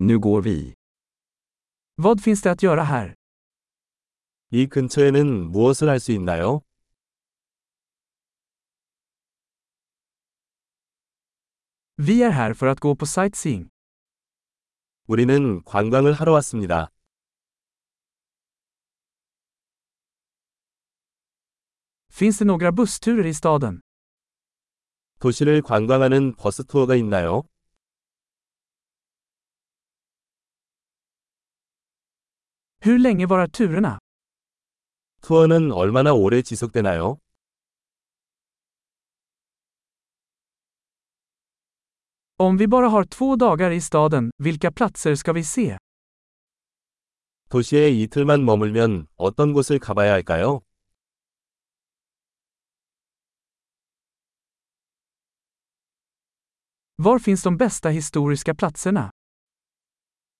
Nu går vi. Vad finns det att göra här? 이 근처에는 무엇을 할 수 있나요? Vi är här för att gå på sightseeing. 우리는 관광을 하러 왔습니다. Finns det några bussturer i staden? 도시를 관광하는 버스 투어가 있나요? Hur länge varar turerna? 투어는 얼마나 오래 지속되나요? Om vi bara har två dagar i staden, vilka platser ska vi se? 도시에 이틀만 머물면 어떤 곳을 가봐야 할까요? Var finns de bästa historiska platserna?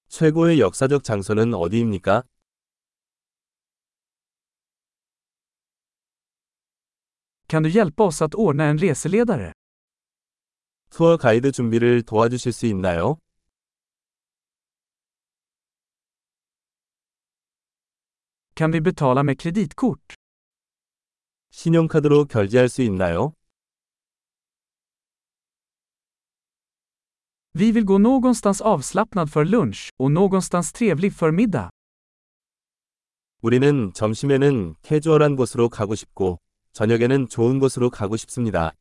최고의 역사적 장소는 어디입니까? Kan du hjälpa oss att ordna en reseledare? 투어 가이드 준비를 도와주실 수 있나요? Kan vi betala med kreditkort? 신용카드로 결제할 수 있나요? Vi vill gå någonstans avslappnad för lunch och någonstans trevlig för middag. 우리는 점심에는 캐주얼한 곳으로 가고 싶고, 저녁에는 좋은 곳으로 가고 싶습니다.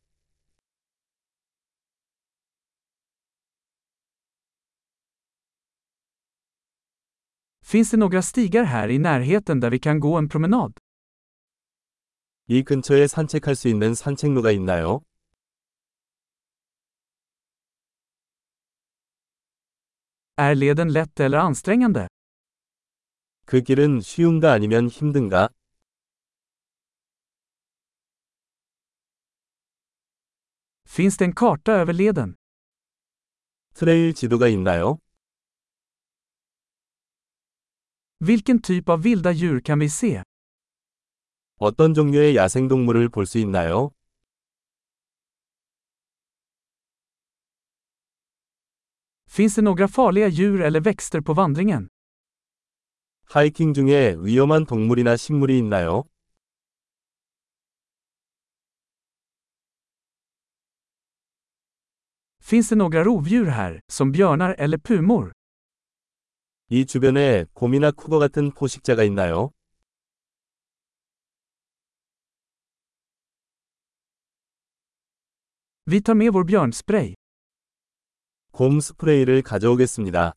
Finns det några stigar här i närheten där vi kan gå en promenad? 이 근처에 산책할 수 있는 산책로가 있나요? Är leden lätt eller ansträngande? 그 길은 쉬운가 아니면 힘든가? Finns det en karta över leden? 트레일 지도가 있나요? Vilken typ av vilda djur kan vi se? 어떤 종류의 야생동물을 볼 수 있나요? Finns det några farliga djur eller växter på vandringen? 하이킹 중에 위험한 동물이나 식물이 있나요? Finns det några rovdjur här, som björnar eller pumor? 이 주변에 곰이나 쿠거 같은 포식자가 있나요? Vi tar med vår björnspray. 곰 스프레이를 가져오겠습니다.